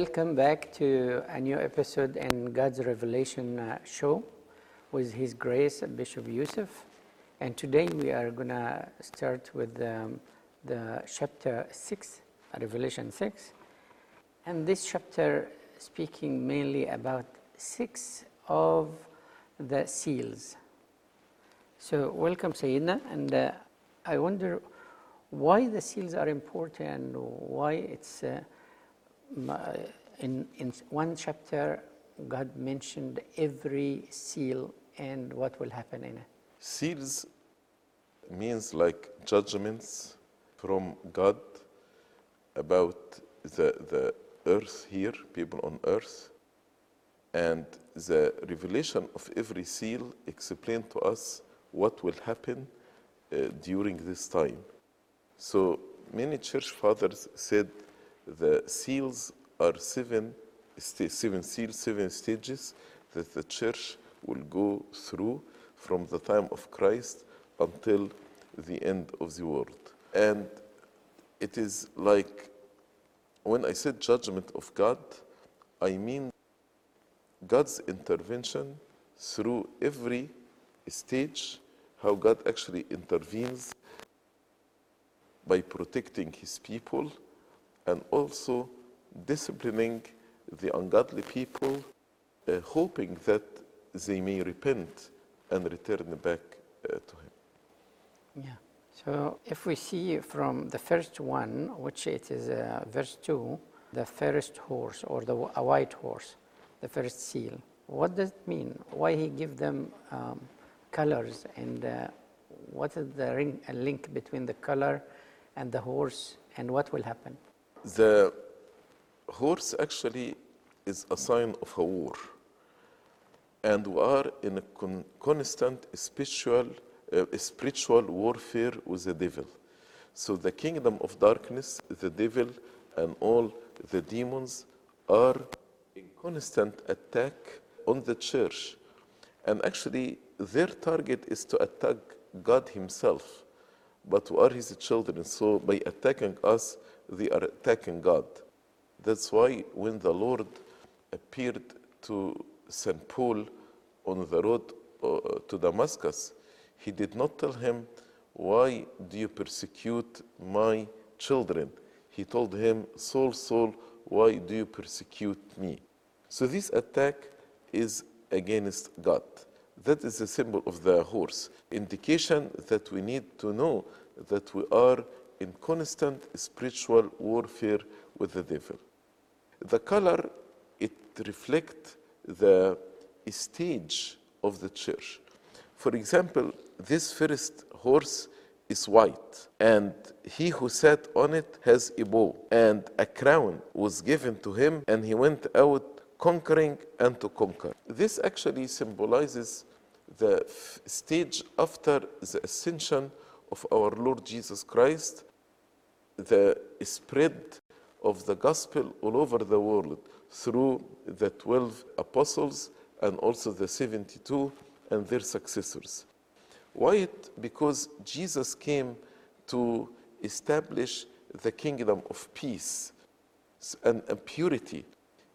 Welcome back to a new episode in God's Revelation uh, show with His Grace, Bishop Yusuf. And today we are going to start with um, the chapter 6, Revelation 6. And this chapter speaking mainly about six of the seals. So, welcome, Sayyidina. And uh, I wonder why the seals are important and why it's uh, in, in one chapter God mentioned every seal and what will happen in it. Seals means like judgments from God about the, the earth here, people on earth. And the revelation of every seal explain to us what will happen uh, during this time. So many church fathers said the seals are seven, seven seals, seven stages that the church will go through from the time of Christ until the end of the world. And it is like when I said judgment of God, I mean God's intervention through every stage, how God actually intervenes by protecting his people and also disciplining the ungodly people, uh, hoping that they may repent and return back uh, to him. Yeah. So if we see from the first one, which it is uh, verse 2, the first horse or the a white horse, the first seal, what does it mean? Why he give them um, colors and uh, what is the ring, link between the color and the horse and what will happen? The horse actually is a sign of a war. And we are in a con- constant spiritual, uh, spiritual warfare with the devil. So the kingdom of darkness, the devil, and all the demons are in constant attack on the church. And actually, their target is to attack God Himself. But we are His children, so by attacking us, they are attacking God. That's why when the Lord appeared to St. Paul on the road uh, to Damascus, he did not tell him, Why do you persecute my children? He told him, Saul, Saul, why do you persecute me? So this attack is against God. That is the symbol of the horse, indication that we need to know that we are in constant spiritual warfare with the devil. The color, it reflects the stage of the church. For example, this first horse is white, and he who sat on it has a bow, and a crown was given to him, and he went out conquering and to conquer. This actually symbolizes the f- stage after the ascension of our Lord Jesus Christ, the spread of the gospel all over the world through the 12 apostles and also the 72 and their successors. Why it? Because Jesus came to establish the kingdom of peace and purity.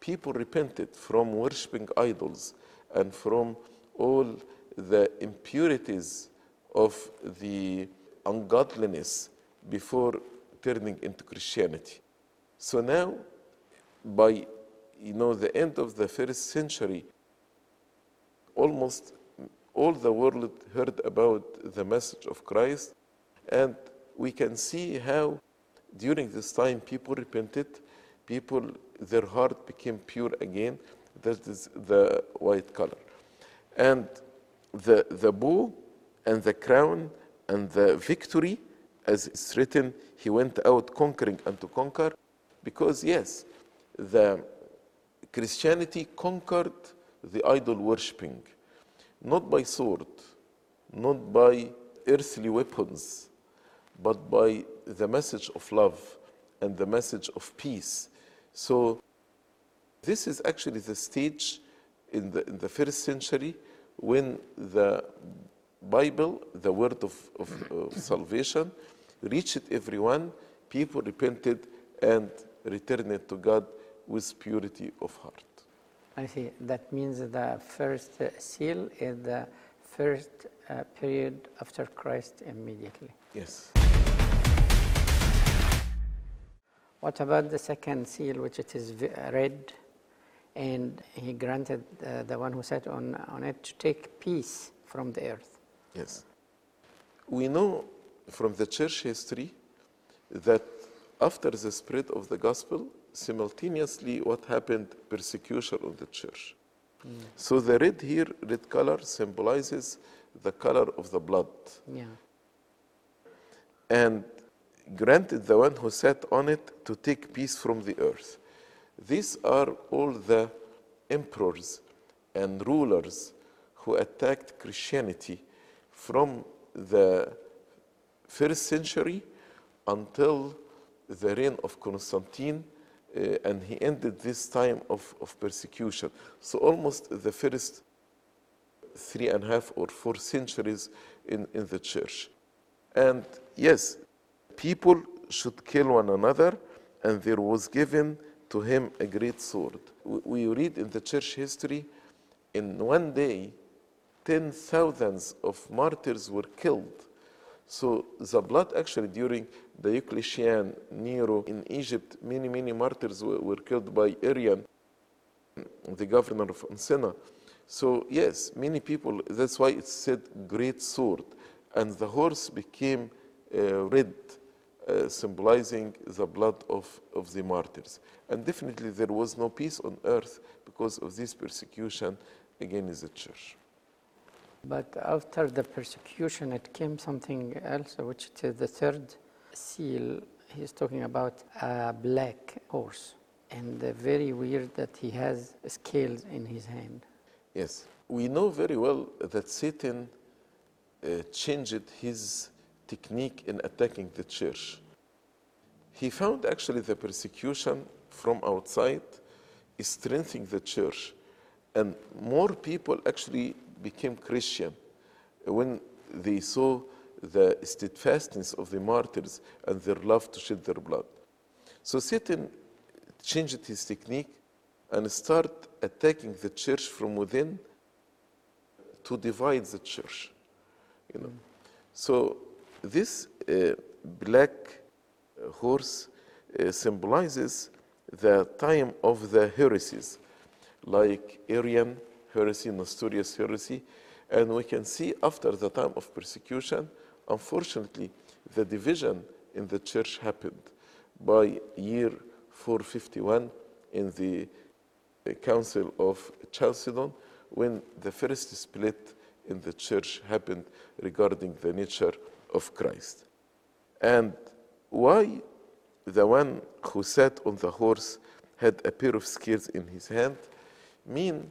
People repented from worshiping idols and from all the impurities of the ungodliness before turning into Christianity. So now, by you know the end of the first century, almost all the world heard about the message of Christ, and we can see how during this time people repented, people their heart became pure again. That is the white color, and the the bow and the crown and the victory, as it's written, he went out conquering and to conquer, because yes, the Christianity conquered the idol worshipping, not by sword, not by earthly weapons, but by the message of love and the message of peace. So, this is actually the stage in the, in the first century when the Bible, the word of, of, of salvation, reached everyone, people repented and returned to God with purity of heart. I see. That means the first uh, seal is the first uh, period after Christ immediately. Yes. What about the second seal, which it is red, and he granted uh, the one who sat on, on it to take peace from the earth? Yes. We know from the church history that after the spread of the gospel, simultaneously what happened persecution of the church. Hmm. So the red here, red color symbolizes the color of the blood. Yeah. and granted the one who sat on it to take peace from the earth. These are all the emperors and rulers who attacked Christianity from the first century until the reign of Constantine, uh, and he ended this time of, of persecution. So, almost the first three and a half or four centuries in, in the church. And yes, people should kill one another, and there was given to him a great sword. We we read in the church history, in one day, ten thousands of martyrs were killed. So the blood actually during Diocletian, Nero in Egypt, many, many martyrs were, were killed by Arian, the governor of Ancena. So yes, many people, that's why it said great sword. And the horse became uh, red, uh, symbolizing the blood of, of the martyrs. And definitely there was no peace on earth because of this persecution against the church. But after the persecution, it came something else, which is the third seal. He's talking about a black horse. And very weird that he has scales in his hand. Yes, we know very well that Satan uh, changed his technique in attacking the church. He found actually the persecution from outside is strengthening the church, and more people actually became Christian when they saw the steadfastness of the martyrs and their love to shed their blood. So Satan changed his technique and started attacking the church from within to divide the church. You know, so this uh, black uh, horse uh, symbolizes the time of the heresies, like Arian heresy, Nestorius heresy, and we can see after the time of persecution, unfortunately, the division in the church happened by year 451 in the uh, Council of Chalcedon, when the first split in the church happened regarding the nature of Christ. And why the one who sat on the horse had a pair of scales in his hand mean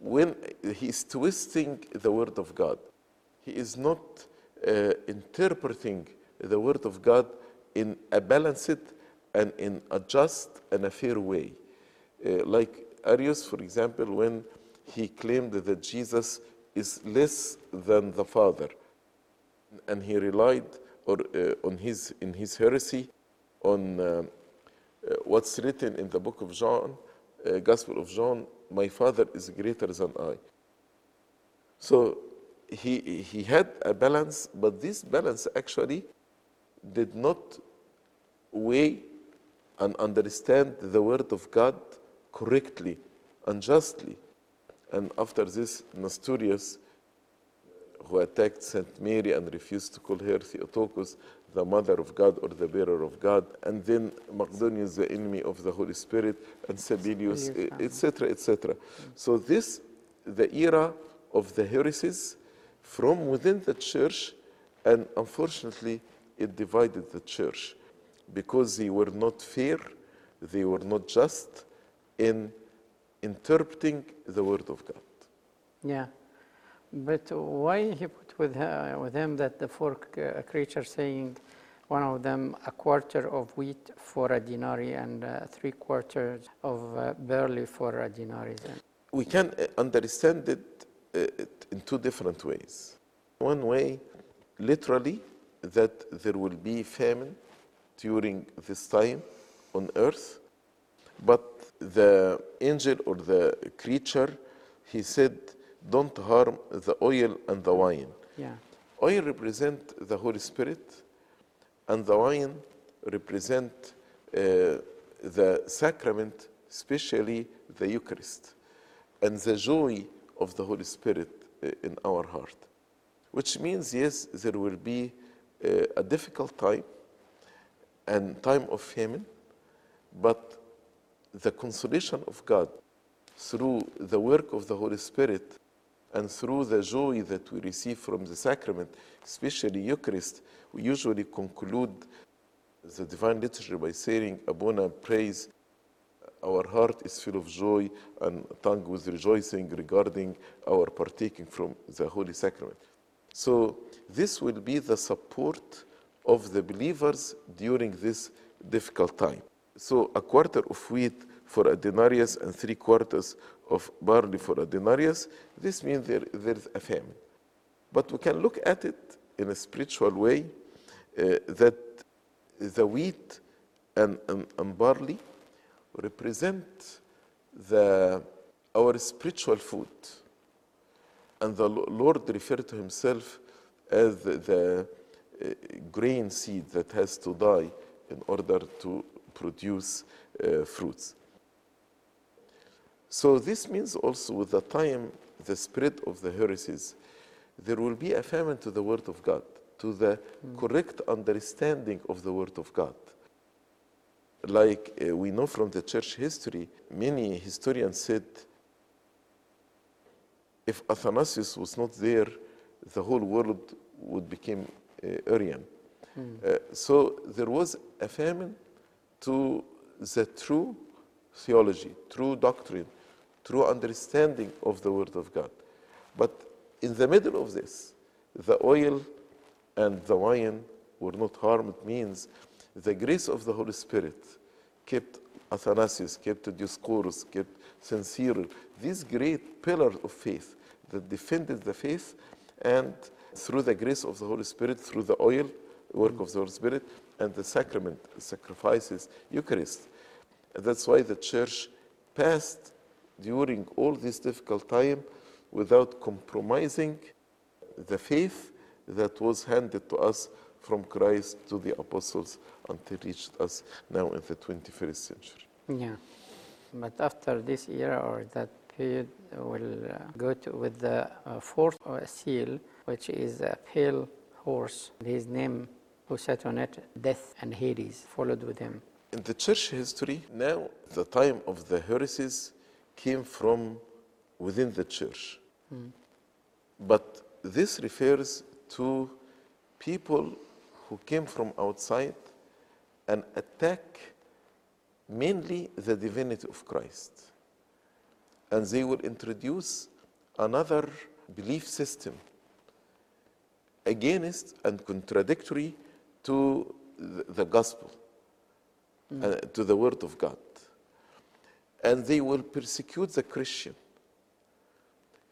when he's twisting the word of God, he is not uh, interpreting the word of God in a balanced and in a just and a fair way. Uh, like Arius, for example, when he claimed that Jesus is less than the Father, and he relied or, uh, on his, in his heresy on uh, uh, what's written in the book of John, uh, Gospel of John, my Father is greater than I. So he, he had a balance, but this balance actually did not weigh and understand the word of God correctly and justly. And after this, Nestorius, who attacked Saint Mary and refused to call her Theotokos, the mother of God or the bearer of God, and then Macedonius, the enemy of the Holy Spirit, and Sabellius, Sabellius, etc., etc. So this, the era of the heresies from within the church, and unfortunately, it divided the church because they were not fair, they were not just in interpreting the word of God. Yeah. But why he with, uh, with him that the four c- creatures saying, one of them a quarter of wheat for a denarii and uh, three quarters of uh, barley for a denarii? We can uh, understand it, uh, it in two different ways. One way, literally, that there will be famine during this time on earth, but the angel or the creature, he said, don't harm the oil and the wine. Yeah. Oil represent the Holy Spirit, and the wine represent uh, the sacrament, especially the Eucharist, and the joy of the Holy Spirit uh, in our heart. Which means, yes, there will be uh, a difficult time and time of famine, but the consolation of God through the work of the Holy Spirit and through the joy that we receive from the sacrament, especially Eucharist, we usually conclude the divine liturgy by saying, Abuna, praise, our heart is full of joy and tongue with rejoicing regarding our partaking from the Holy Sacrament. So, this will be the support of the believers during this difficult time. So, a quarter of wheat for a denarius and three quarters of barley for a denarius, this means there, there's a famine. But we can look at it in a spiritual way uh, that the wheat and, and, and barley represent the, our spiritual food. And the Lord referred to himself as the, the uh, grain seed that has to die in order to produce uh, fruits. So this means also with the time, the spread of the heresies, there will be a famine to the Word of God, to the correct understanding of the Word of God. Like uh, we know from the church history, many historians said if Athanasius was not there, the whole world would become uh, Arian. Uh, so there was a famine to the true theology, true doctrine, true understanding of the Word of God. But in the middle of this, the oil and the wine were not harmed, means the grace of the Holy Spirit kept Athanasius, kept Dioscorus, kept. Cyril, these great pillars of faith that defended the faith, and through the grace of the Holy Spirit, through the oil, work of the Holy Spirit, and the sacrament, sacrifices, Eucharist. That's why the church passed during all this difficult time without compromising the faith that was handed to us from Christ to the apostles until reached us now in the 21st century. Yeah. But after this era or that period, we'll uh, go to with the uh, fourth uh, seal, which is a pale horse. His name, who sat on it, Death and Hades followed with him. In the church history, now the time of the heresies came from within the church. But this refers to people who came from outside and attack mainly the divinity of Christ. And they will introduce another belief system against and contradictory to the gospel, uh, to the word of God. And they will persecute the Christian.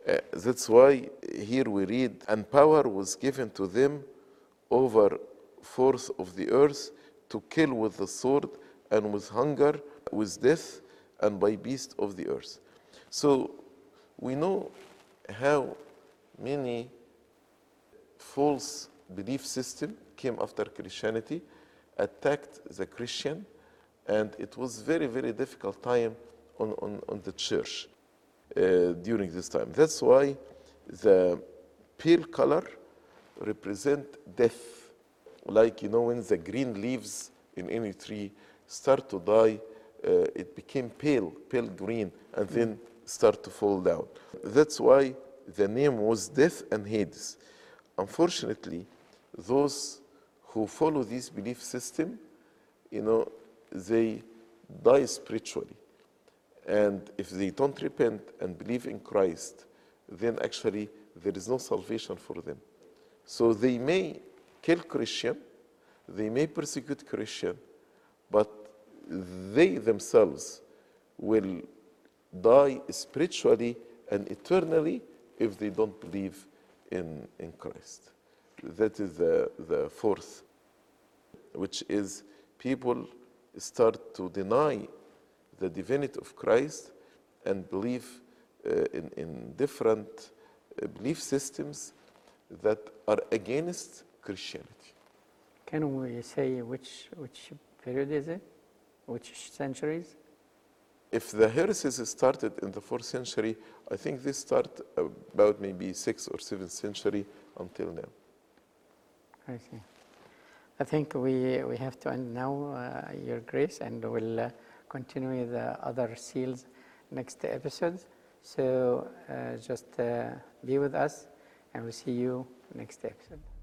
Uh, that's why here we read, and power was given to them over force of the earth to kill with the sword and with hunger, with death, and by beast of the earth. So we know how many false belief system came after Christianity, attacked the Christian, and it was very, very difficult time on, on, on the church uh, during this time. That's why the pale color represent death. Like, you know, when the green leaves in any tree start to die, uh, it became pale, pale green, and then start to fall down. That's why the name was Death and Hades. Unfortunately, those who follow this belief system, you know, they die spiritually. And if they don't repent and believe in Christ, then actually there is no salvation for them. So they may kill Christian, they may persecute Christian, but they themselves will die spiritually and eternally if they don't believe in, in Christ. That is the, the fourth, which is people start to deny the divinity of Christ and believe uh, in, in different uh, belief systems that are against Christianity. Can we say which, which period is it? Which centuries? If the heresies started in the fourth century, I think this started about maybe sixth or seventh century until now. I see. I think we, we have to end now, uh, Your Grace, and we'll uh, continue the other seals next episodes. So uh, just uh, be with us, and we'll see you next episode.